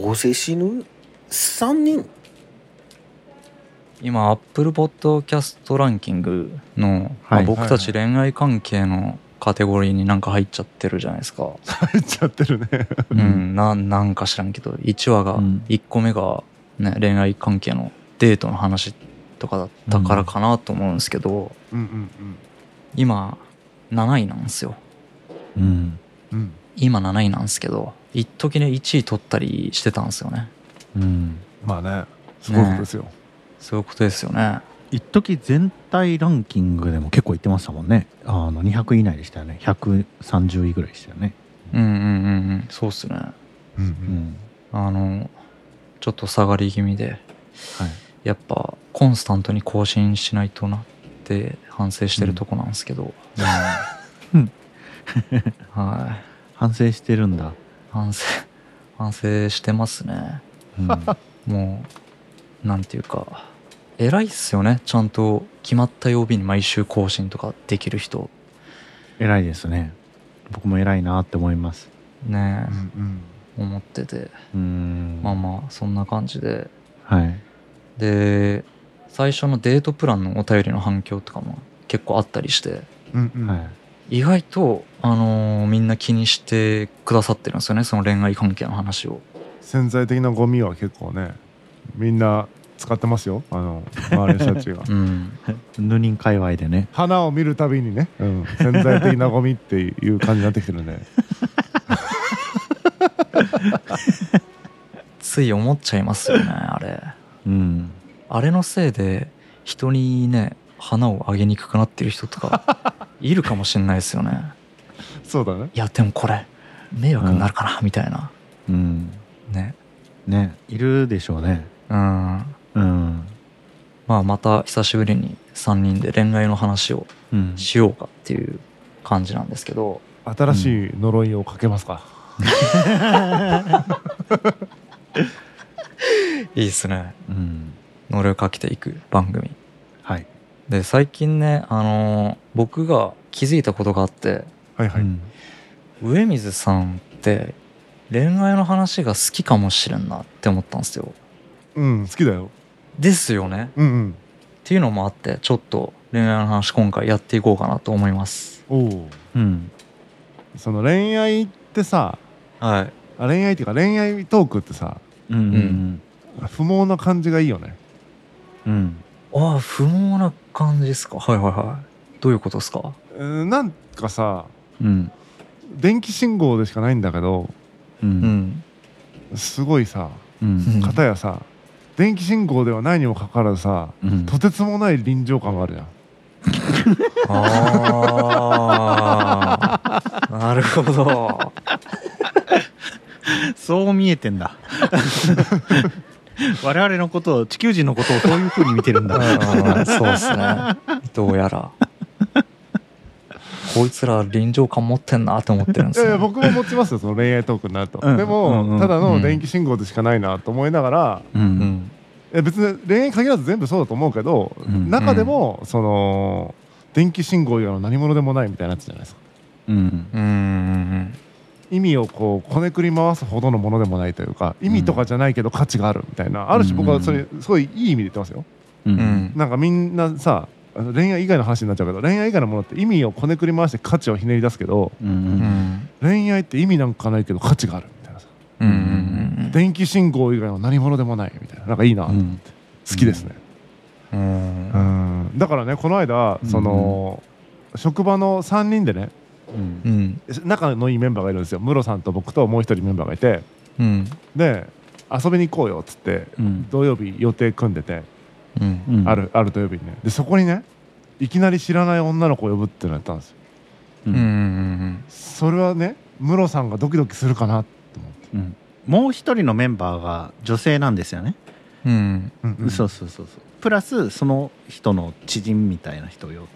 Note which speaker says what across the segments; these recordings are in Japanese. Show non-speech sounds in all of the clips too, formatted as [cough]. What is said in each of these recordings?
Speaker 1: どうせ死ぬ？3人？
Speaker 2: 今アップルポッドキャストランキングの、まあ
Speaker 3: はい。
Speaker 2: 僕たち恋愛関係のカテゴリーになんか入っちゃってるじゃないですか、
Speaker 4: 入っちゃってるね。
Speaker 2: うん、ななんか知らんけど1話が
Speaker 3: うん。
Speaker 2: 1個目が、ね、恋愛関係のデートの話とかだったからかなと思うんですけど、
Speaker 4: うんうん
Speaker 2: 今7位なんですよ。
Speaker 3: うん。
Speaker 4: うんうん
Speaker 2: 今7位なんですけど一時ね1位取ったりしてたんですよね。
Speaker 3: うん。
Speaker 4: まあねすごいことですよ、
Speaker 2: そういうことですよね。
Speaker 3: 一時全体ランキングでも結構いってましたもんね。あの200位以内でしたよね。130位ぐらいでしたよね。
Speaker 2: うんうんうんうん。そうっすね。
Speaker 4: うんう
Speaker 3: うん。ん
Speaker 2: あのちょっと下がり気味で
Speaker 3: はい。
Speaker 2: やっぱコンスタントに更新しないとなって反省してるとこなんですけど、
Speaker 3: うん。
Speaker 2: はい。[laughs]
Speaker 3: 反省してるんだ、
Speaker 2: 反省反省してますね。
Speaker 3: うん、
Speaker 2: もうなんていうか偉いっすよね。ちゃんと決まった曜日に毎週更新とかできる人。
Speaker 3: 偉いですね。僕も偉いなって思います。
Speaker 2: ね
Speaker 4: うん。
Speaker 2: 思ってて。
Speaker 3: うん。
Speaker 2: まあまあそんな感じで。
Speaker 3: はい。
Speaker 2: で最初のデートプランのお便りの反響とかも結構あったりして。
Speaker 4: うんうん。
Speaker 3: はい
Speaker 2: 意外と、あのーみんな気にしてくださってるんですよねその恋愛関係の話を。
Speaker 4: 潜在的なゴミは結構ねみんな使ってますよあの周りの人たちが。[laughs]
Speaker 2: うん。
Speaker 3: ヌニン界隈でね。
Speaker 4: 花を見るたびにね、うん、潜在的なゴミっていう感じになってきてるんで [laughs]
Speaker 2: つい思っちゃいますよねあれ。
Speaker 3: うん。
Speaker 2: あれのせいで人にね花をあげにくくなってる人とかいるかもしれないですよね。
Speaker 4: そうだね。
Speaker 2: いやでもこれ迷惑になるかな、みたいな。
Speaker 3: うん。
Speaker 2: ね。
Speaker 3: ね。いるでしょうね。
Speaker 2: うん。
Speaker 3: うん。
Speaker 2: まあまた久しぶりに3人で恋愛の話を
Speaker 3: うん。
Speaker 2: しようかっていう感じなんですけど。
Speaker 4: 新しい呪いをかけますか、[laughs]
Speaker 2: いいっすね。
Speaker 3: うん。
Speaker 2: 呪いをかけていく番組。
Speaker 3: はい
Speaker 2: で最近ねあのー僕が気づいたことがあって
Speaker 4: はいはい、
Speaker 3: うん。
Speaker 2: 上水さんって恋愛の話が好きかもしれんなって思ったんですよ。
Speaker 4: うん好きだよ。
Speaker 2: ですよね。
Speaker 4: うんうん。
Speaker 2: っていうのもあってちょっと恋愛の話今回やっていこうかなと思います。
Speaker 4: おお
Speaker 3: うん。
Speaker 4: その恋愛ってさ
Speaker 2: はい。
Speaker 4: あ恋愛っていうか恋愛トークってさ
Speaker 3: うんうん。
Speaker 4: 不毛な感じがいいよね。
Speaker 3: うん。
Speaker 2: ああ不毛な感じですか？はいはいはい。どういうことですか？
Speaker 4: うんなんかさ
Speaker 3: うん。
Speaker 4: 電気信号でしかないんだけど
Speaker 3: う
Speaker 2: うん。ん
Speaker 4: すごいさ
Speaker 3: うん。
Speaker 4: 片やさ電気信号ではないにもかかわらずさ
Speaker 3: うん。
Speaker 4: とてつもない臨場感があるじゃん。
Speaker 2: ああなるほど。[laughs]
Speaker 3: そう見えてんだ [laughs] 我々のことを地球人のことをそういう風に見てるんだ。[laughs]
Speaker 2: うんそうですね。どうやら。[laughs] こいつら臨場感持ってんなって思ってるんですよ、
Speaker 4: いやいや僕も持ちますよその恋愛トークになると、
Speaker 3: うん。
Speaker 4: でも、
Speaker 3: うんうん
Speaker 4: ただの電気信号でしかないなと思いながら、
Speaker 3: う
Speaker 2: うん。ん
Speaker 4: いや別に恋愛に限らず全部そうだと思うけど、
Speaker 3: うん。
Speaker 4: 中でもその電気信号以外の何者でもないみたいなやつじゃないですか。
Speaker 3: うん
Speaker 2: うん。うん
Speaker 4: 意味をこうこねくり回すほどのものでもないというか意味とかじゃないけど価値があるみたいな。ある種僕はそれすごいいい意味で言ってますよ。
Speaker 3: う
Speaker 2: うん。ん
Speaker 4: なんかみんなさ恋愛以外の話になっちゃうけど恋愛以外のものって意味をこねくり回して価値をひねり出すけど
Speaker 3: うん
Speaker 4: 恋愛って意味なんかないけど価値があるみたいなさ。
Speaker 2: うん。うん。
Speaker 4: 電気信号以外の何者でもないみたいな。なんかいいな、
Speaker 3: うん。
Speaker 4: 好きですね、
Speaker 2: うん。
Speaker 4: うん。だからねこの間その、職場の3人でね
Speaker 3: うん。
Speaker 2: うん。
Speaker 4: 仲のいいメンバーがいるんですよ。ムロさんと僕ともう一人メンバーがいて。
Speaker 2: うん。
Speaker 4: で遊びに行こうよっつって
Speaker 3: うん。
Speaker 4: 土曜日予定組んでて、
Speaker 2: うん。
Speaker 3: うん。
Speaker 4: あるある土曜日にね。でそこにねいきなり知らない女の子を呼ぶっていうのやったんですよ。
Speaker 3: う
Speaker 2: うんんうん
Speaker 4: それはねムロさんがドキドキするかなと思って、
Speaker 3: うん。もう一人のメンバーが女性なんですよね、
Speaker 2: うん。
Speaker 4: うんうん。
Speaker 3: そうそうそうそう。プラスその人の知人みたいな人よ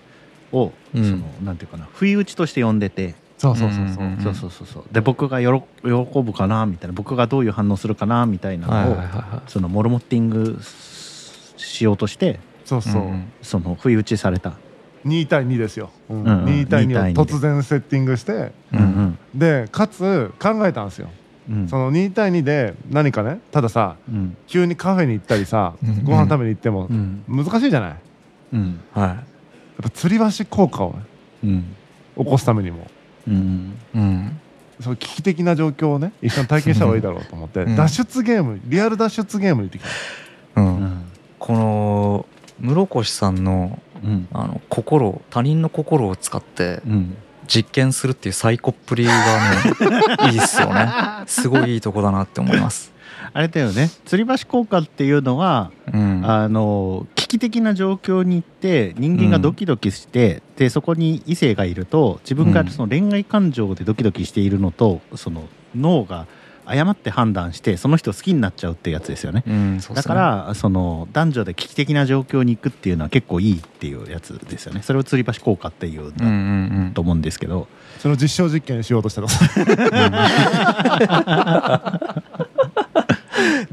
Speaker 3: を、
Speaker 2: うん。
Speaker 3: そのなんていうかな不意打ちとして呼んでて、
Speaker 4: そうそうそうそう、
Speaker 2: うん
Speaker 3: そうそうそうそう。で僕がよろ喜ぶかなみたいな僕がどういう反応するかなみたいなのを、
Speaker 2: はいはいはいは
Speaker 3: そのモルモッティングしようとして
Speaker 4: そうそう、
Speaker 2: うん
Speaker 3: その不意打ちされた、
Speaker 4: 2対2ですよ、うん
Speaker 3: うん。うん。
Speaker 4: 2対2
Speaker 3: 2対
Speaker 4: を
Speaker 3: 2で。
Speaker 4: 突然セッティングして。
Speaker 2: うん
Speaker 3: うん。
Speaker 4: でかつ考えたんですよ。
Speaker 3: うん。
Speaker 4: その2対2で何かねたださ
Speaker 3: うん。
Speaker 4: 急にカフェに行ったりさ
Speaker 2: うん
Speaker 4: ご飯食べに行っても
Speaker 3: うん。
Speaker 4: 難しいじゃない。
Speaker 3: うん。
Speaker 2: は
Speaker 4: ぱ吊り橋効果をね
Speaker 3: うん。
Speaker 4: 起こすためにも。
Speaker 3: うん。
Speaker 2: いうん。
Speaker 4: そういう危機的な状況をね一緒に体験した方がいいだろうと思って
Speaker 2: うん。
Speaker 4: 脱出ゲームリアル脱出ゲームに行ってきた。
Speaker 2: う
Speaker 3: うん。ん
Speaker 2: この室越さんの
Speaker 3: うん。
Speaker 2: あの心を他人の心を使って
Speaker 3: うん。
Speaker 2: 実験するっていうサイコっぷりがねいいっすよね。[laughs] すごいいいとこだなって思います。
Speaker 3: あれだよね。吊り橋効果っていうのは
Speaker 2: うん。
Speaker 3: あの危機的な状況に行って人間がドキドキして、でそこに異性がいると自分がその恋愛感情でドキドキしているのと、その脳が誤って判断してその人を好きになっちゃうってやつですよね。
Speaker 2: うんそうっ
Speaker 3: だ
Speaker 2: すね。
Speaker 3: からその男女で危機的な状況に行くっていうのは結構いいっていうやつですよね。それを吊り橋効果っていうんだ
Speaker 2: うんうん
Speaker 3: と思うんですけど、
Speaker 4: その実証実験しようとしたと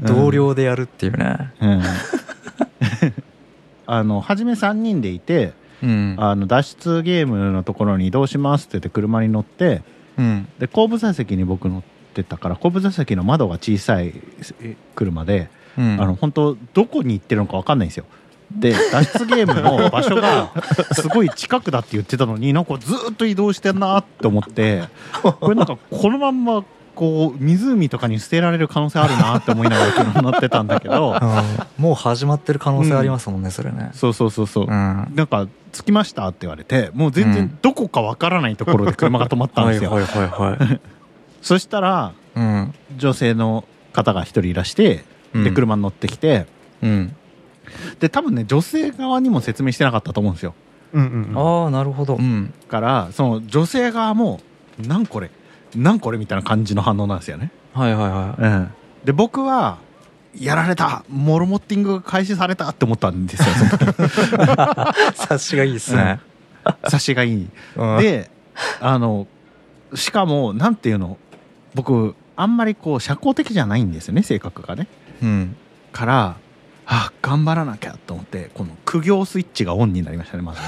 Speaker 2: うん。[laughs] [laughs] 同僚でやるっていうね。
Speaker 3: うんあの初め3人でいて
Speaker 2: うん。
Speaker 3: あの脱出ゲームのところに移動しますって言って車に乗って
Speaker 2: うん。
Speaker 3: で後部座席に僕乗ってたから後部座席の窓が小さいえ車で、
Speaker 2: うん。
Speaker 3: あの本当どこに行ってるのか分かんないんですよ。で脱出ゲームの場所が [laughs] すごい近くだって言ってたのになんかずーっと移動してんなって思ってこれなんかこのまんまこう湖とかに捨てられる可能性あるなって思いながら車乗ってたんだけど。[laughs]
Speaker 2: うん。もう始まってる可能性ありますもんね、それね。
Speaker 3: そうそうそうそう、
Speaker 2: うん。
Speaker 3: なんか着きましたって言われてもう全然
Speaker 2: うん。
Speaker 3: どこかわからないところで車が止まったんですよ、
Speaker 2: はいはいはいはい。[laughs]
Speaker 3: そしたら
Speaker 2: うん。
Speaker 3: 女性の方が一人いらしてで車に乗ってきて、
Speaker 2: うん。
Speaker 3: で多分ね女性側にも説明してなかったと思うんですよ。
Speaker 4: うんうんうん。
Speaker 2: ああなるほど。うん。
Speaker 3: からその女性側も「なんこれ？なんこれ」みたいな感じの反応なんですよね、
Speaker 2: はいはいは
Speaker 3: うん、で僕はやられた。モルモッティングが開始されたって思ったんですよその時。
Speaker 2: い [laughs] 察しがいいですね、
Speaker 3: 察しがいい。
Speaker 2: うん、
Speaker 3: であのしかもなんていうの僕あんまりこう社交的じゃないんですよね性格がね。
Speaker 2: うん。
Speaker 3: からあ頑張らなきゃと思ってこの苦行スイッチがオンになりましたねまずね。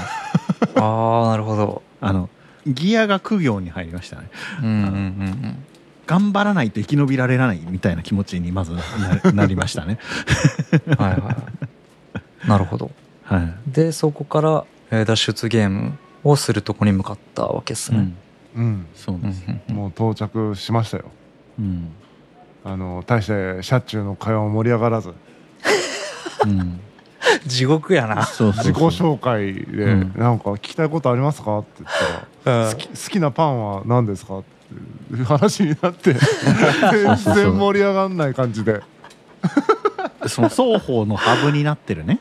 Speaker 3: [laughs]
Speaker 2: ああなるほど。
Speaker 3: あのギアが苦行に入りましたね。
Speaker 2: うんうんうん
Speaker 3: 頑張らないと生き延びられないみたいな気持ちにまずななりましたね。
Speaker 2: うんはいはいはい。なるほど。
Speaker 3: はい、
Speaker 2: でそこから、えー脱出ゲームをするとこに向かったわけですね、
Speaker 3: うん、
Speaker 4: うん。
Speaker 3: そうです、
Speaker 2: うんうんうん。
Speaker 4: もう到着しましたよ。
Speaker 3: うん。
Speaker 4: あの大して車中の会話も盛り上がらず。
Speaker 3: うん、[laughs]
Speaker 2: 地獄やな。
Speaker 3: そうそうそう。
Speaker 4: 自己紹介で
Speaker 3: うん「
Speaker 4: なんか聞きたいことありますか?」って言ったら好き好きなパンは何ですか？っていう話になって [laughs] 全然盛り上がんない感じで。
Speaker 3: その双方のハブになってるね。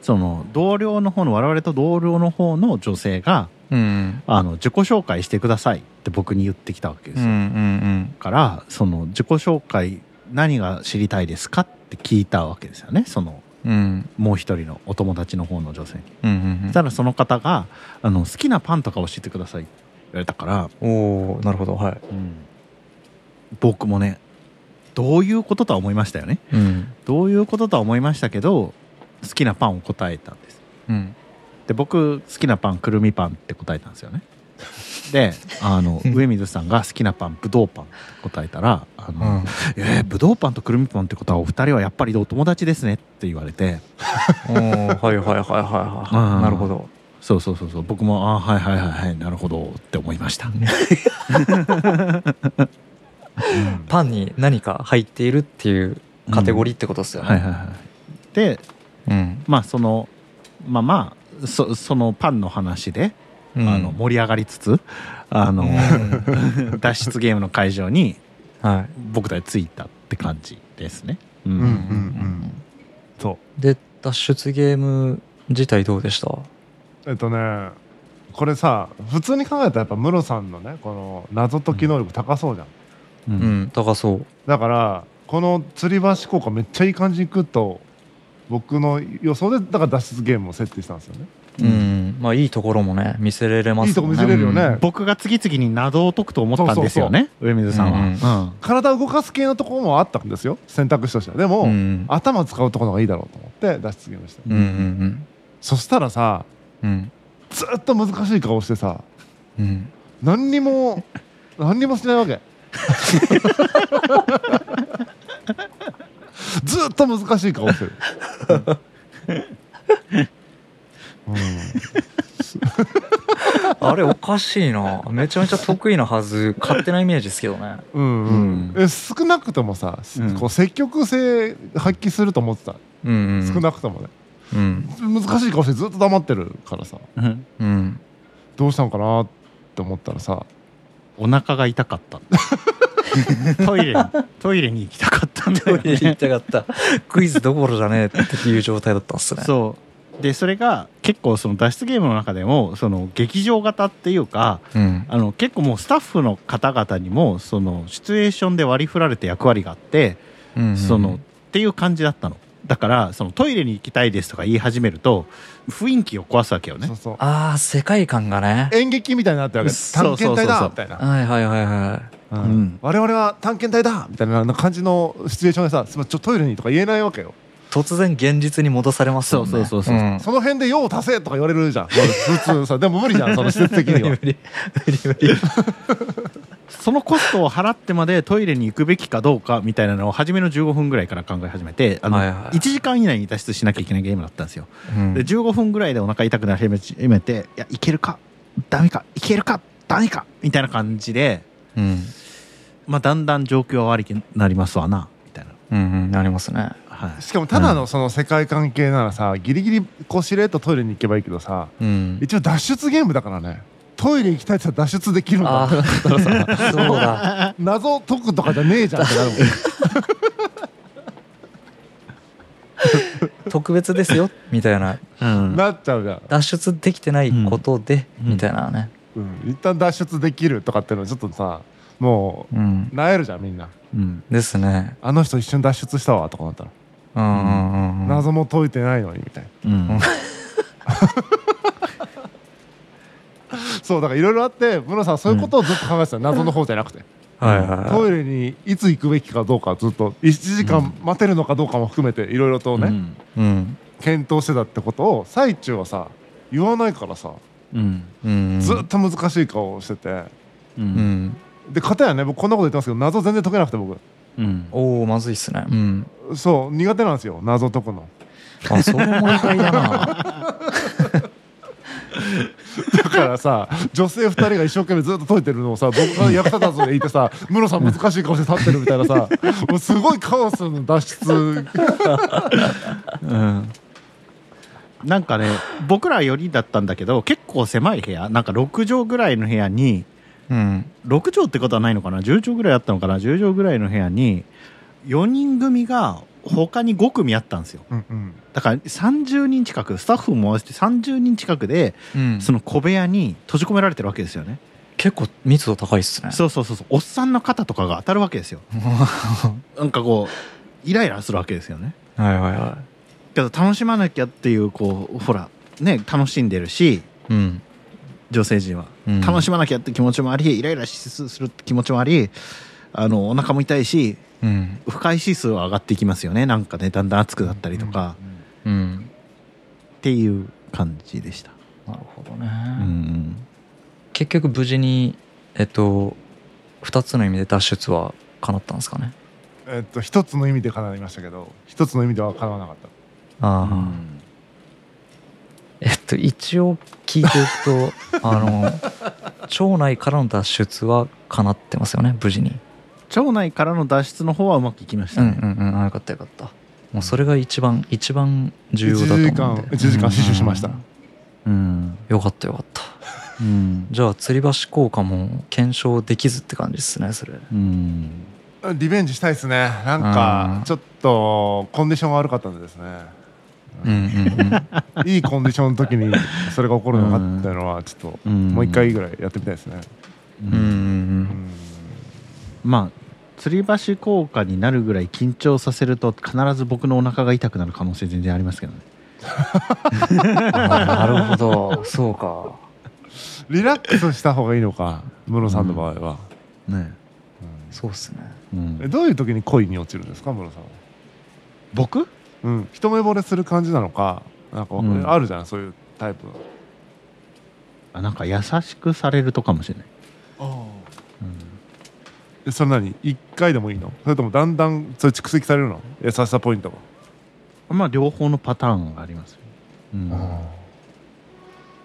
Speaker 3: その同僚の方の我々と同僚の方の女性が
Speaker 2: うん。
Speaker 3: あの自己紹介してくださいって僕に言ってきたわけですよ、
Speaker 2: うんうん。
Speaker 3: からその自己紹介何が知りたいですか？って聞いたわけですよね。その
Speaker 2: うん。うん
Speaker 3: もう一人のお友達の方の女性に。
Speaker 2: うんうん
Speaker 3: そしたらその方があの「好きなパンとか教えてください」って言われたから、
Speaker 2: うんおおなるほどはい。
Speaker 3: 僕もねどういうこととは思いましたよね。
Speaker 2: うん。
Speaker 3: どういうこととは思いましたけど好きなパンを答えたんです。
Speaker 2: うん。
Speaker 3: で僕好きなパンくるみパンって答えたんですよねであの
Speaker 2: うん。
Speaker 3: 上水さんが好きなパンぶどうパン。って答えたら「あ
Speaker 2: う
Speaker 3: の
Speaker 2: ん。
Speaker 3: えーぶどうパンとくるみパンってことはお二人はやっぱりお友達ですね」って言われて。
Speaker 2: おーはいはいはいはいは
Speaker 3: うん。
Speaker 2: いなるほど。
Speaker 3: そうそうそうそう。僕も「あーはいはいはいはいなるほど」って思いました。
Speaker 2: パンに何か入っているっていうカテゴリーってことですよね、
Speaker 3: はいはいはいで
Speaker 2: うん。
Speaker 3: まあそのまあまあそそのパンの話で、
Speaker 2: うん
Speaker 3: あの盛り上がりつつあの、
Speaker 2: うん。[laughs]
Speaker 3: 脱出ゲームの会場に
Speaker 2: はい
Speaker 3: 僕たち着いたって感じですね。うん。
Speaker 4: うんうんうん。そ
Speaker 2: で脱出ゲーム自体どうでした？
Speaker 4: うえっとねこれさ普通に考えたらやっぱムロさんのねこの謎解き能力高そうじゃん。
Speaker 3: う
Speaker 2: うん。ん高そう。
Speaker 4: だからこの吊り橋効果めっちゃいい感じにくると僕の予想でだから脱出ゲームを設定したんですよね
Speaker 2: うん、まあいいところもね見せれれます
Speaker 4: いいとこ見せれるよね、
Speaker 3: 僕が次々に謎を解くと思ったんですよね上水さんは。
Speaker 2: うん
Speaker 3: うん。
Speaker 4: 体を動かす系のところもあったんですよ選択肢としては。でも、
Speaker 2: うん。
Speaker 4: 頭使うところの方がいいだろうと思って脱出ゲームした、
Speaker 2: うんうん
Speaker 4: そしたらさ
Speaker 2: うん。
Speaker 4: ずっと難しい顔してさ
Speaker 2: うん。
Speaker 4: 何にも何にもしないわけ。[laughs] ずっと難しい顔してる、[laughs] うん。
Speaker 2: あれおかしいな。めちゃめちゃ得意なはず。勝手なイメージですけどね。
Speaker 4: うんうん。え少なくともさ、
Speaker 3: うん。
Speaker 4: こう積極性発揮すると思ってた、
Speaker 2: うんうん
Speaker 4: 少なくともね。
Speaker 2: うん。
Speaker 4: 難しい顔してずっと黙ってるからさ。
Speaker 3: うん。
Speaker 2: うん。
Speaker 4: どうしたのかなって思ったらさ。
Speaker 3: お腹が痛かった。[laughs] トイレにトイレに行きたかったんだよ
Speaker 2: トイレに行
Speaker 3: ね
Speaker 2: きたかった。クイズどころじゃねえっていう状態だったんですね。
Speaker 3: そうでそれが結構その脱出ゲームの中でもその劇場型っていうか
Speaker 2: うん。
Speaker 3: あの結構もうスタッフの方々にもそのシチュエーションで割り振られて役割があって
Speaker 2: うんうん
Speaker 3: そのっていう感じだったの。だからそのトイレに行きたいですとか言い始めると雰囲気を壊すわけよね。
Speaker 4: そうそう。
Speaker 2: ああ世界観がね。
Speaker 4: 演劇みたいになってる。わけ探検隊
Speaker 3: そうそう。そう
Speaker 4: だみたいな。
Speaker 2: はいはいはいは
Speaker 4: う
Speaker 3: うん。ん。
Speaker 4: 我々は探検隊だみたいな感じのシチュエーションでさ「すみませんちょっとトイレに」とか言えないわけよ。
Speaker 2: い突然現実に戻されますもんね。
Speaker 3: そうそうそうそう。ん。
Speaker 4: その辺で用を足せとか言われるじゃん、まあ普通さでも無理じゃん [laughs] その施設的には。
Speaker 2: 無理無理。無理 [laughs]
Speaker 3: そのコストを払ってまでトイレに行くべきかどうかみたいなのを初めの15分ぐらいから考え始めてあの、
Speaker 2: はいはい。
Speaker 3: 1時間以内に脱出しなきゃいけないゲームだったんですよ。
Speaker 2: うん。
Speaker 3: で15分ぐらいでお腹痛くなり始めていやいけるかダメかいけるかダメかみたいな感じで、
Speaker 2: うん。
Speaker 3: まあ、だんだん状況は悪くなりますわなみたいな、
Speaker 2: うんうんなりますね
Speaker 3: はい、
Speaker 4: しかもただのその世界関係ならさギリギリこうしれっとトイレに行けばいいけどさ
Speaker 2: うん。
Speaker 4: 一応脱出ゲームだからね。トイレ行きたいって言ったら脱出できるんだ。
Speaker 2: そうだ。[laughs]
Speaker 4: 謎解くとかじゃねえじゃんってなるもん。[laughs]
Speaker 2: 特別ですよみたいな。
Speaker 3: うん。
Speaker 4: なっちゃうじゃん、
Speaker 2: 脱出できてないことで、
Speaker 3: うん。
Speaker 2: みたいなね。
Speaker 4: うん、一旦脱出できるとかっていうのはちょっとさも
Speaker 2: うん。
Speaker 4: うなえるじゃんみんな。
Speaker 3: うん。
Speaker 2: ですね。
Speaker 4: あの人一瞬脱出したわとかなったら、
Speaker 2: うんうんうんうん
Speaker 4: 謎も解いてないのにみたいな。
Speaker 3: うん。
Speaker 4: そうだからいろいろあってムロさんはそういうことをずっと考えてた、謎の方じゃなくて。トイレにいつ行くべきかどうかずっと1時間待てるのかどうかも含めていろいろとね、検討してたってことを最中はさ言わないからさ、
Speaker 3: うん。
Speaker 2: うん。
Speaker 4: ずっと難しい顔をしてて。で片やね僕こんなこと言ってますけど謎全然解けなくて僕
Speaker 3: うん。
Speaker 2: おおまずいっすね。うん。
Speaker 4: そう苦手なんですよ謎解くの。
Speaker 2: あそれも意外だな。
Speaker 4: だからさ女性2人が一生懸命ずっと解いてるのをさ僕が役立たずでいてさムロさん難しい顔して立ってるみたいなさもうすごいカオスの脱出。
Speaker 3: うん。なんかね僕ら4人だったんだけど結構狭い部屋。なんか6畳ぐらいの部屋に
Speaker 2: うん。
Speaker 3: 6畳ってことはないのかな？10畳ぐらいあったのかな？10畳ぐらいの部屋に4人組が他に5組あったんですよ。
Speaker 4: うんうん。
Speaker 3: だから30人近くスタッフも合わせて30人近くで
Speaker 2: うん。
Speaker 3: その小部屋に閉じ込められてるわけですよね。
Speaker 2: 結構密度高いっすね。
Speaker 3: そうそうそうそう。おっさんの肩とかが当たるわけですよ。[laughs] なんかこうイライラするわけですよね。
Speaker 2: はいはいは
Speaker 3: けど楽しまなきゃっていうこうほらね楽しんでるし
Speaker 2: いうん
Speaker 3: 女性陣は、
Speaker 2: うん。
Speaker 3: 楽しまなきゃって気持ちもありイライラしする気持ちもありあのお腹も痛いし
Speaker 2: うん。
Speaker 3: 不快指数は上がっていきますよね。なんかねだんだん熱くなったりとか、
Speaker 2: うん。
Speaker 3: っていう感じでした、
Speaker 2: なるほどね、
Speaker 3: うん。
Speaker 2: 結局無事にえっと2つの意味で脱出は叶ったんですかね？
Speaker 4: えっと一つの意味で叶いましたけど一つの意味では叶わなかった。
Speaker 2: ああ、と一応聞いてると [laughs] あの町内からの脱出は叶ってますよね無事に。
Speaker 3: 町内からの脱出の方はうまくいきまし
Speaker 2: うん
Speaker 3: たね、
Speaker 2: うんうんあよかったよかった。もうそれが一番一番重要だと
Speaker 4: 1時間
Speaker 2: 思うんで。
Speaker 4: 1時間死守しました。
Speaker 3: うん。
Speaker 2: よかったよかった。
Speaker 3: うん。
Speaker 2: じゃあ吊り橋効果も検証できずって感じですねそれ。
Speaker 3: うん。
Speaker 4: リベンジしたいですね。なん
Speaker 2: うん。
Speaker 4: かちょっとコンディション悪かったんでですね。
Speaker 2: うんうんうん [laughs]
Speaker 4: いいコンディションの時にそれが起こるのかっていうのはちょっと
Speaker 3: うん
Speaker 4: もう一回ぐらいやってみたいですね。
Speaker 2: うんうんう
Speaker 4: うん。
Speaker 2: ん
Speaker 3: まあ吊り橋効果になるぐらい緊張させると必ず僕のお腹が痛くなる可能性全然ありますけどね。
Speaker 2: あなるほど。[laughs] そうか。
Speaker 4: リラックスした方がいいのかムロさんの場合は。
Speaker 3: ね。
Speaker 2: そうっすね。
Speaker 3: うん。
Speaker 4: えどういう時に恋に落ちるんですかムロさんは？
Speaker 3: 僕？
Speaker 4: うん。一目惚れする感じなのかなんか
Speaker 3: うん。
Speaker 4: あるじゃんそういうタイプの。
Speaker 3: あなんか優しくされるとかもしれない、うん。
Speaker 4: えそれ何？1回でもいいの？それともだんだんそれ蓄積されるの？優しさポイントが
Speaker 3: まあ両方のパターンがありますよ、うん。
Speaker 4: も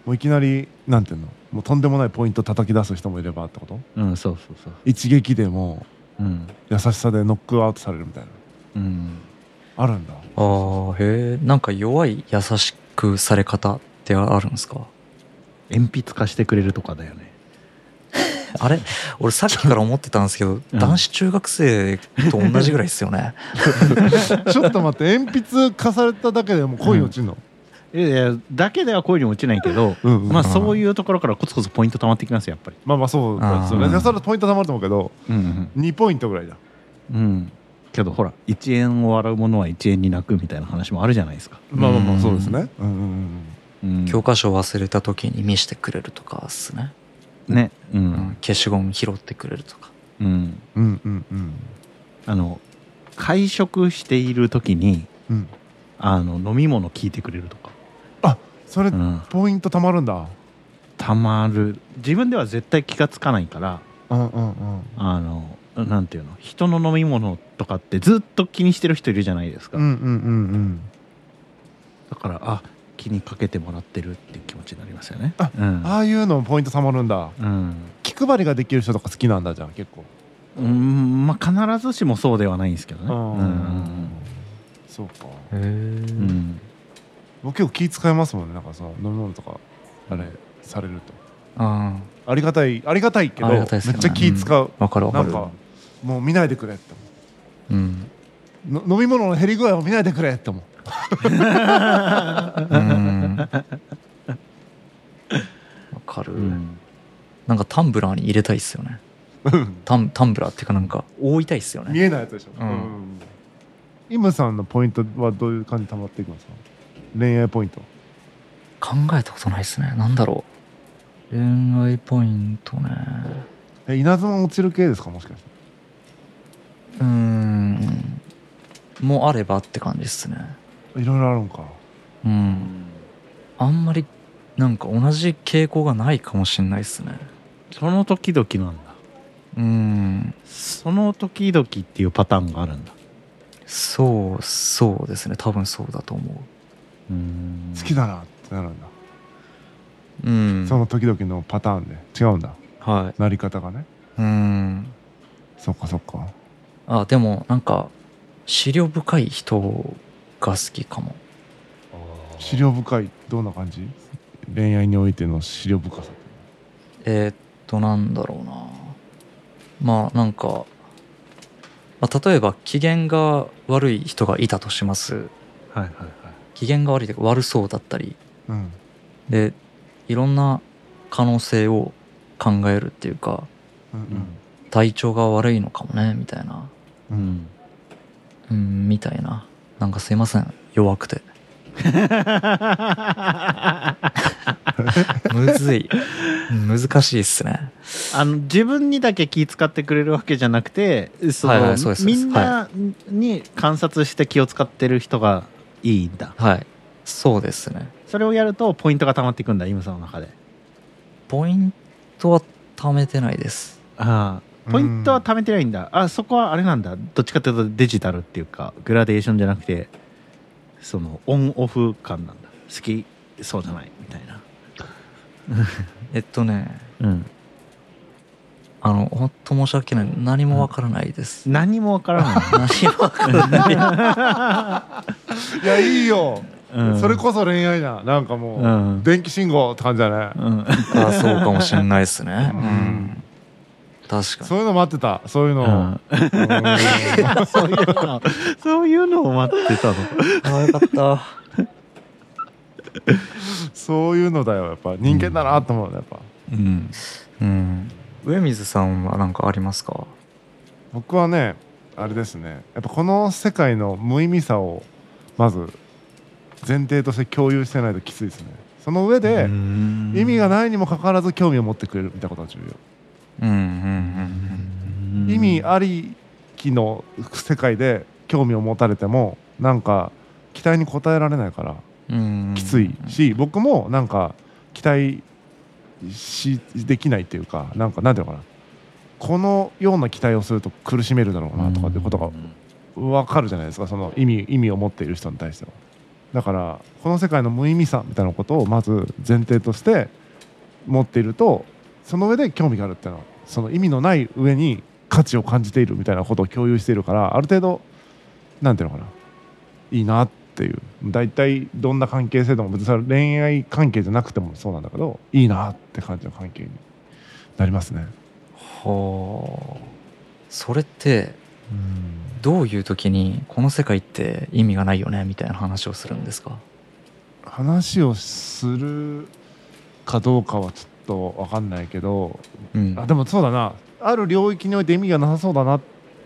Speaker 4: ういきなりなんていうの？もうとんでもないポイント叩き出す人もいればってこと？
Speaker 3: うん、そうそうそう
Speaker 4: 一撃でも
Speaker 3: うん。
Speaker 4: う優しさでノックアウトされるみたいな。
Speaker 3: うん
Speaker 4: あるんだ。
Speaker 2: ああへえなんか弱い優しくされ方ってあるんですか？
Speaker 3: 鉛筆貸してくれるとかだよね。[laughs]
Speaker 2: あれ？俺さっきから思ってたんですけど、
Speaker 3: うん。
Speaker 2: 男子中学生と同じぐらいですよね。[laughs]
Speaker 4: ちょっと待って鉛筆貸されただけでもう恋に落ちるの、
Speaker 3: いやいやだけでは恋に落ちないけど、
Speaker 4: うんうん
Speaker 3: まあそういうところからコツコツポイント溜まってきますよやっぱり。
Speaker 4: まあまあそうですよねそれはポイントたまると思うけど
Speaker 3: うん
Speaker 4: 2ポイントぐらいだ。
Speaker 3: うん、うん、けどほら1円を笑うものは1円に泣くみたいな話もあるじゃないですか、
Speaker 4: まあまあま
Speaker 2: うん。
Speaker 4: あそうですね。うんうんうん。
Speaker 3: うん、
Speaker 2: 教科書忘れた時に見してくれるとかっすね、
Speaker 3: ね。う
Speaker 2: うん。ん、消しゴム拾ってくれるとか。
Speaker 3: うん。
Speaker 4: うんうんうん。
Speaker 3: あの会食している時に
Speaker 4: うん。
Speaker 3: あの飲み物聞いてくれるとか、
Speaker 4: それ
Speaker 3: うん、
Speaker 4: ポイントたまるんだ。
Speaker 3: たまる。自分では絶対気がつかないから
Speaker 4: うんうんうん。
Speaker 3: あのなんていうの？人の飲み物とかってずっと気にしてる人いるじゃないですか、
Speaker 4: うんうんうん
Speaker 3: だからあ気にかけてもらってるっていう気持ちになりますよね。
Speaker 4: あ
Speaker 3: うん。
Speaker 4: うんああいうのもポイントたまるんだ。
Speaker 3: うん。
Speaker 4: 気配りができる人とか好きなんだじゃあ結構。
Speaker 3: うんまあ必ずしもそうではないんですけどね。
Speaker 4: うん
Speaker 3: うん
Speaker 4: そうか。
Speaker 2: へえ、
Speaker 3: うん。
Speaker 4: 僕結構気使いますもんね。なんかさ飲み物とかあれされると。
Speaker 2: あ
Speaker 4: ありがたいありがたいけど
Speaker 2: ね。
Speaker 4: めっちゃ気使う。
Speaker 2: あわかるわかる。
Speaker 4: なんかもう見ないでくれって
Speaker 2: う。ん。
Speaker 4: 思うの飲み物の減り具合を見ないでくれって思う。
Speaker 2: うん。わかる、
Speaker 3: うん。
Speaker 2: なんかタンブラーに入れたいっすよね。タンタンブラーっていうかなんか覆いたいっすよね。
Speaker 4: 見えないやつでしょ、
Speaker 2: うん。
Speaker 4: イムさんのポイントはどういう感じで溜まっていくんですか？恋愛ポイント。
Speaker 2: 考えたことないっすね。なんだろう。恋愛ポイントね。
Speaker 4: え稲妻落ちる系ですか？もしかして
Speaker 2: うーん。もあればって感じっすね。
Speaker 4: いろいろあるんか。
Speaker 2: うん。あんまりなんか同じ傾向がないかもしんないっすね。
Speaker 3: その時々なんだ。
Speaker 2: うん。
Speaker 3: その時々っていうパターンがあるんだ。
Speaker 2: そうそうですね。多分そうだと思
Speaker 3: う。ん。
Speaker 4: 好きだなってなるんだ、
Speaker 2: ううん。
Speaker 4: その時々のパターンで違うんだ。
Speaker 2: は
Speaker 4: なり方がね。
Speaker 2: いうん。
Speaker 4: そっかそっか
Speaker 2: あでもなんか資料深い人が好きかも。
Speaker 4: 資料深いどんな感じ？恋愛においての資料深さ。
Speaker 2: えーっとなんだろうな。まあなんか、まあ、例えば機嫌が悪い人がいたとします。
Speaker 3: はいはいはい。
Speaker 2: 機嫌が悪いというか悪そうだったり。
Speaker 4: うん。
Speaker 2: でいろんな可能性を考えるっていうか
Speaker 4: うん。
Speaker 2: 体調が悪いのかもねみたいな
Speaker 4: う
Speaker 3: うん。ん
Speaker 2: うんみたいな。なんかすいません。弱くて。[laughs] むずい。難しいっすね。
Speaker 3: あの自分にだけ気使ってくれるわけじゃなくてそみんなに観察して気を使ってる人がいいんだ。
Speaker 2: はい。そうですね。
Speaker 3: それをやるとポイントが溜まっていくんだイムさんの中で。
Speaker 2: ポイントは貯めてないです。
Speaker 3: ああポイントは貯めてないんだ、あそこはあれなんだ。どっちかっていうとデジタルっていうかグラデーションじゃなくてそのオンオフ感なんだ。好きそうじゃないみたいな。[laughs]
Speaker 2: えっとね。
Speaker 3: うん。
Speaker 2: あの本当申し訳ない。何もわからないです、
Speaker 3: 何もわからない、
Speaker 2: 何もわからない。[laughs] [laughs]
Speaker 4: いやいいよ、
Speaker 3: うん。
Speaker 4: それこそ恋愛だなんかもう、
Speaker 3: うん。
Speaker 4: 電気信号って感じだね、
Speaker 3: うん。
Speaker 2: あそうかもしれないですね。
Speaker 4: う
Speaker 2: うんん確か
Speaker 4: そういうの待ってた。そういうの、
Speaker 3: うん。そういうの。そういうのを待ってたの。
Speaker 2: にあよかった。
Speaker 4: そういうのだよやっぱ。人間だなと思うねやっぱ。
Speaker 3: うん。
Speaker 2: うん。上水さんは何かありますか？
Speaker 4: 僕はねあれですね。やっぱこの世界の無意味さをまず前提として共有してないときついですね。その上で、意味がないにもかかわらず興味を持ってくれるみたいなことが重要、意味ありきの世界で興味を持たれてもなんか期待に応えられないから
Speaker 2: うん
Speaker 4: きついし、僕もなんか期待しできないっていうかなんかなんていうのかな。このような期待をすると苦しめるだろうなとかってことが分かるじゃないですか。その意味意味を持っている人に対してはだからこの世界の無意味さみたいなことをまず前提として持っているとその上で興味があるっていうのはその意味のない上に価値を感じているみたいなことを共有しているからある程度なんていうのかな。いいなっていう。大体どんな関係性でも別に恋愛関係じゃなくてもそうなんだけどいいなって感じの関係になりますね。
Speaker 2: はあ。それってどういう時にこの世界って意味がないよねみたいな話をするんですか？
Speaker 4: 話をするかどうかはちょっと分かんないけど
Speaker 2: うん。
Speaker 4: あでもそうだな。ある領域において意味がなさそうだなっ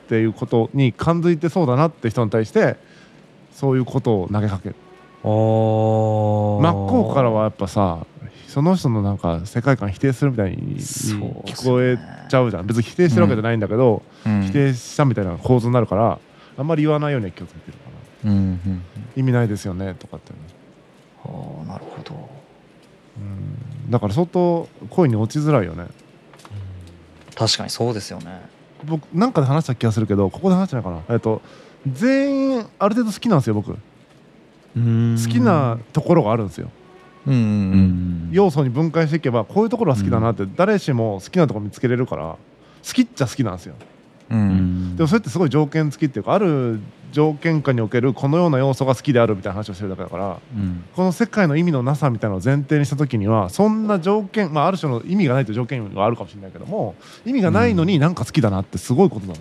Speaker 4: ていうことに感づいてそうだなって人に対してそういうことを投げかける。真っ向からはやっぱさその人のなんか世界観否定するみたいに聞こえちゃうじゃん。別に否定してるわけじゃないんだけど、
Speaker 2: うん。
Speaker 4: 否定したみたいな構図になるからあんまり言わないようには気をつけてるかな。
Speaker 2: うんうんうん。
Speaker 4: 意味ないですよねとかって
Speaker 2: はあなるほど
Speaker 4: うん。だから相当恋に落ちづらいよね。
Speaker 2: 確かにそうですよね。
Speaker 4: 僕なんかで話した気がするけどここで話してないかな。えっと全員ある程度好きなんですよ僕。好
Speaker 3: 好
Speaker 4: きなところがあるんですよ。要素に分解していけばこういうところは好きだなって誰しも好きなところ見つけれるから好きっちゃ好きなんですよ。でもそれってすごい条件付きっていうかある条件下におけるこのような要素が好きであるみたいな話をしてるだけだから
Speaker 3: うん。
Speaker 4: この世界の意味のなさみたいなのを前提にした時にはそんな条件まあある種の意味がないという条件があるかもしれないけども意味がないのになんか好きだなってすごいことだ。な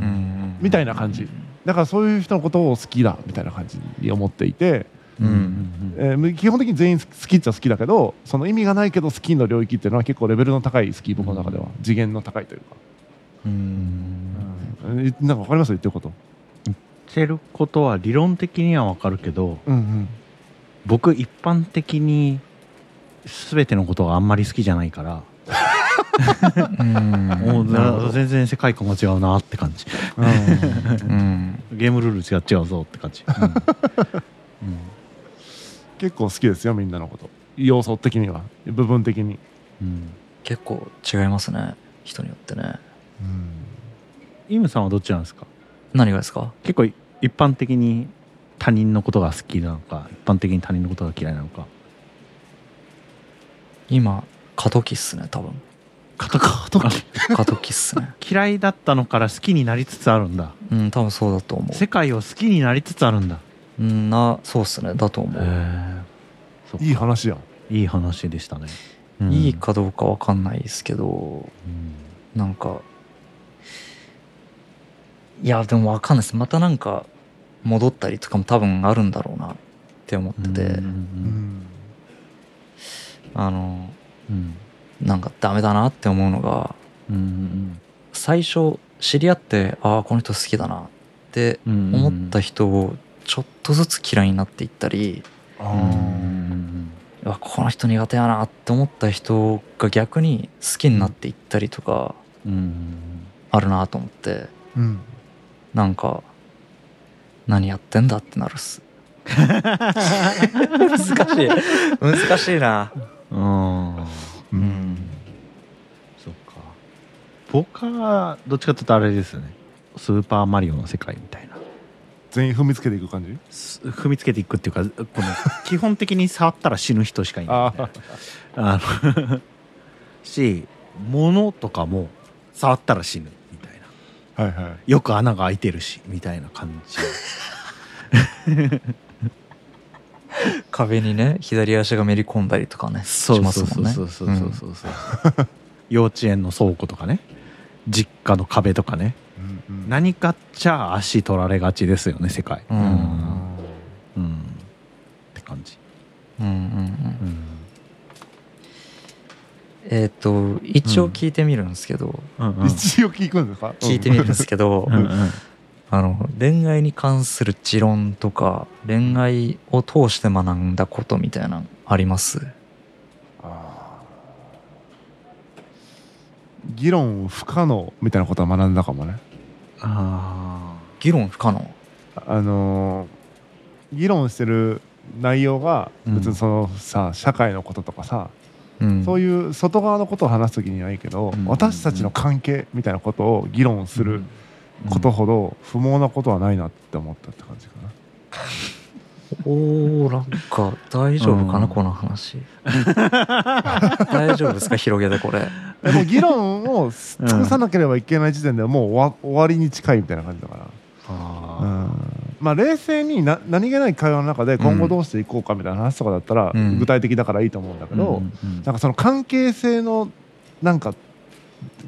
Speaker 2: うん。うん。
Speaker 4: みたいな感じ。だからそういう人のことを好きだみたいな感じに思っていて、
Speaker 2: うん。
Speaker 3: うん。
Speaker 4: えー基本的に全員好きっちゃ好きだけどその意味がないけど好きの領域っていうのは結構レベルの高い好き僕の中では次元の高いというか、
Speaker 2: うん。
Speaker 4: うん。なんか分かります？言ってること
Speaker 3: してることは理論的にはわかるけど
Speaker 4: うんうん。
Speaker 3: 僕一般的に全てのことがあんまり好きじゃないから、
Speaker 2: うん。
Speaker 3: もう全然世界観が違うなって感じ。
Speaker 2: うん。
Speaker 3: ゲームルール違う違うぞって感じ、うん。うん。
Speaker 4: 結構好きですよみんなのこと。要素的には。部分的に、
Speaker 3: うん。
Speaker 2: 結構違いますね人によってね
Speaker 3: イムさんはどっちなんですか
Speaker 2: 何がですか
Speaker 3: 結構一般的に他人のことが好きなのか一般的に他人のことが嫌いなのか。
Speaker 2: 今過渡期っすね多分。
Speaker 3: 過
Speaker 2: 過渡期。っすね。[laughs]
Speaker 3: 嫌いだったのから好きになりつつあるんだ。
Speaker 2: うん多分そうだと思
Speaker 3: 世界を好きになりつつあるんだ。
Speaker 2: ううんなそうっすね。だと思う、
Speaker 4: いい話やん。
Speaker 3: いい話でしたね、
Speaker 2: いいかどうかわかんないですけど
Speaker 3: うん。
Speaker 2: なんかいやでもわかんないです。またなんか戻ったりとかも多分あるんだろうなって思ってて、
Speaker 3: うん
Speaker 4: うん
Speaker 2: あの
Speaker 3: うん
Speaker 2: なんかダメだなって思うのが
Speaker 3: うん
Speaker 2: 最初知り合ってああこの人好きだなって
Speaker 3: うん
Speaker 2: 思った人をちょっとずつ嫌いになっていったり、
Speaker 4: あ
Speaker 3: うん。
Speaker 4: ー
Speaker 2: うわこの人苦手やなって思った人が逆に好きになっていったりとか
Speaker 3: うん。
Speaker 2: あるなと思って。
Speaker 4: うん。
Speaker 2: なんか何やってんだってなるっす。[laughs] 難しい。難しいな。
Speaker 3: うん。
Speaker 4: う
Speaker 2: うん。ん
Speaker 3: そっか。僕はどっちかっていうとあれですよね。スーパーマリオの世界みたいな。
Speaker 4: 全員踏みつけていく感じ？
Speaker 3: す踏みつけていくっていうかこの [laughs] 基本的に触ったら死ぬ人しかいない
Speaker 4: あ
Speaker 3: あの [laughs] し物とかも触ったら死ぬ
Speaker 4: はいはい。
Speaker 3: よく穴が開いてるしみたいな感じ。
Speaker 2: 壁にね左足がめり込んだりとかねし
Speaker 3: そう
Speaker 2: ますもんね
Speaker 3: そうそうそうそう。そうそうそう幼稚園の倉庫とかね。実家の壁とかね。
Speaker 4: うんうん。
Speaker 3: 何かっちゃ足取られがちですよね世界。
Speaker 2: うん
Speaker 3: うんうんって感じ
Speaker 2: うんうんうん
Speaker 3: うん
Speaker 2: えっ、と一応聞いてみるんですけど、
Speaker 3: うん。うん
Speaker 4: 一応聞くんですか？
Speaker 2: 聞いてみるんですけど、
Speaker 3: うん。うん
Speaker 2: あの恋愛に関する持論とか恋愛を通して学んだことみたいなのあります？
Speaker 4: 議論不可能みたいなことは学んだかもね。
Speaker 3: あ
Speaker 2: 議論不可能？
Speaker 4: あのー議論してる内容が
Speaker 3: うん。
Speaker 4: 別にそのさ社会のこととかさ
Speaker 2: うん。
Speaker 4: そういう外側のことを話す時にはいいけど、
Speaker 3: うん。
Speaker 4: 私たちの関係みたいなことを議論することほど不毛なことはないなって思ったって感じかな。
Speaker 2: おーなんか大丈夫かな、
Speaker 3: うん
Speaker 2: この話。[laughs] 大丈夫ですか広げてこれ。
Speaker 4: でも議論を尽くさなければいけない時点ではもう終わ終わりに近いみたいな感じだから。
Speaker 3: あ
Speaker 4: まあ冷静にな何気ない会話の中で今後どうしていこうかみたいな話とかだったら
Speaker 2: うん。
Speaker 4: 具体的だからいいと思うんだけ
Speaker 3: ー
Speaker 4: ど、
Speaker 3: うんうん
Speaker 4: なんかその関係性のなんか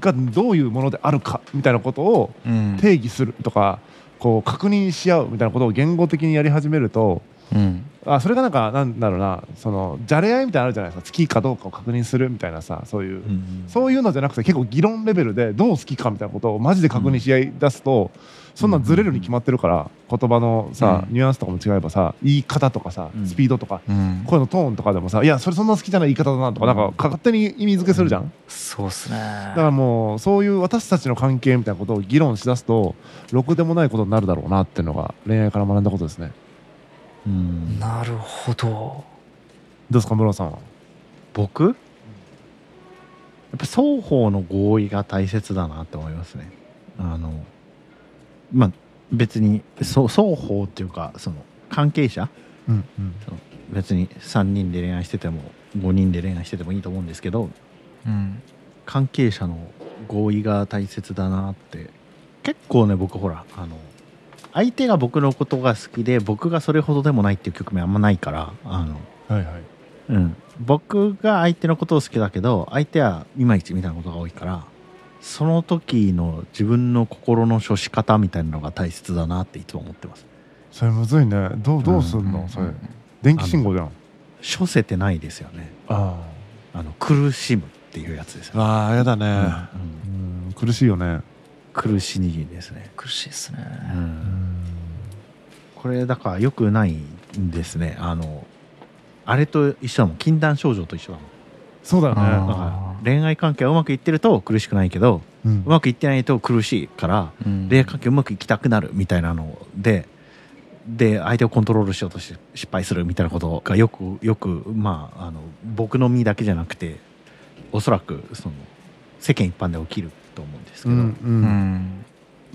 Speaker 4: がどういうものであるかみたいなことを
Speaker 2: うん。
Speaker 4: 定義するとかこう確認し合うみたいなことを言語的にやり始めると
Speaker 2: うん。
Speaker 4: あそれがなんかなんだろうなそのじゃれ合いみたいなのあるじゃないですか。好きかどうかを確認するみたいなさそういう、
Speaker 3: うん。
Speaker 4: そういうのじゃなくて結構議論レベルでどう好きかみたいなことをマジで確認し合い出すと、そんなんずれるに決まってるから言葉のさ、
Speaker 2: うん。
Speaker 4: ニュアンスとかも違えばさ言い方とかさ
Speaker 3: うん。
Speaker 4: スピードとか、
Speaker 2: うん。
Speaker 4: 声のトーンとかでもさいやそれそんな好きじゃない言い方だなとかなんか勝手に意味付けするじゃん、
Speaker 2: そうっすね。
Speaker 4: だからもうそういう私たちの関係みたいなことを議論しだすとろくでもないことになるだろうなっていうのが恋愛から学んだことですね。
Speaker 3: うん。
Speaker 2: なるほど。
Speaker 4: どうですか室さんは？
Speaker 3: 僕？やっぱ双方の合意が大切だなって思いますね。あのまあ別にそう双方っていうかその関係者？
Speaker 4: うんうん。
Speaker 3: 別に3人で恋愛してても5人で恋愛しててもいいと思うんですけど
Speaker 2: うん。
Speaker 3: 関係者の合意が大切だなって。結構ね僕ほらあの相手が僕のことが好きで僕がそれほどでもないっていう局面あんまないからあの
Speaker 4: はいはい。
Speaker 3: うん、僕が相手のことを好きだけど相手はいまいちみたいなことが多いからその時の自分の心の処し方みたいなのが大切だなっていつも思ってます。
Speaker 4: それむずいね。どうどうすんの、
Speaker 2: うん。
Speaker 4: それ。電気信号じゃん。
Speaker 3: 処せてないですよね。
Speaker 4: あ
Speaker 3: あ。の苦しむっていうやつですよね、
Speaker 4: ああやだね、
Speaker 3: うん。うん。
Speaker 4: うん苦しいよね。
Speaker 3: 苦しいですね、
Speaker 2: 苦しいですね。
Speaker 3: うん。これだからよくないんですね。あのあれと一緒だもん。禁断症状と一緒だもん。
Speaker 4: そうだよね。
Speaker 2: あー
Speaker 3: だから恋愛関係はうまくいってると苦しくないけど
Speaker 4: うん。
Speaker 3: うまくいってないと苦しいから
Speaker 2: うん。
Speaker 3: 恋愛関係うまくいきたくなるみたいなのでで相手をコントロールしようとして失敗するみたいなことがよくよくまああの僕の身だけじゃなくておそらくその世間一般で起きると思うんですけど、
Speaker 4: うんう
Speaker 2: うんん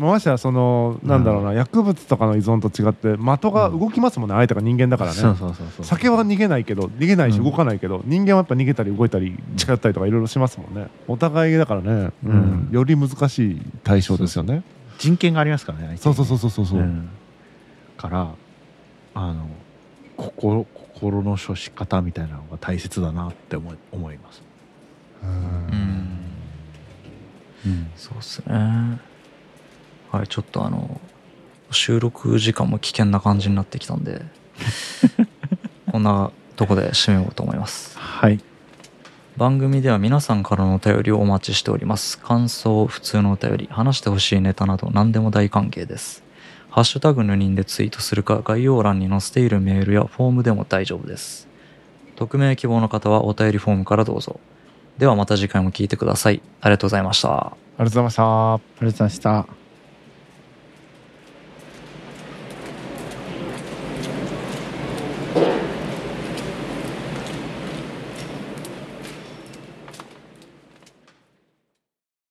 Speaker 4: ましてやそのなんだろうな、薬物とかの依存と違って的が動きますもんね、相手が人間だからね。
Speaker 3: そうそうそうそう。
Speaker 4: 酒は逃げないけど逃げないし
Speaker 3: うん。
Speaker 4: 動かないけど、人間はやっぱ逃げたり動いたり近寄ったりとかいろいろしますもんね。お互いだからね、うん。
Speaker 3: うん。
Speaker 4: より難しい対象ですよね。
Speaker 3: 人権がありますからね
Speaker 4: そうそうそう
Speaker 3: そ
Speaker 4: そうそう。そう、
Speaker 3: ん。からあの心心の処し方みたいなのが大切だなって思い思います、
Speaker 4: うん。
Speaker 2: うん。
Speaker 3: うん。
Speaker 2: そうっすねはいちょっとあの収録時間も危険な感じになってきたんで [laughs] こんなとこで締めようと思います。
Speaker 3: はい。
Speaker 2: 番組では皆さんからのお便りをお待ちしております。感想普通のお便り話してほしいネタなど何でも大歓迎です。ハッシュタグヌニンでツイートするか概要欄に載せているメールやフォームでも大丈夫です。匿名希望の方はお便りフォームからどうぞ。ではまた次回も聞いてください。ありがとうございました。
Speaker 4: ありがとうございました。
Speaker 3: ありがとうございました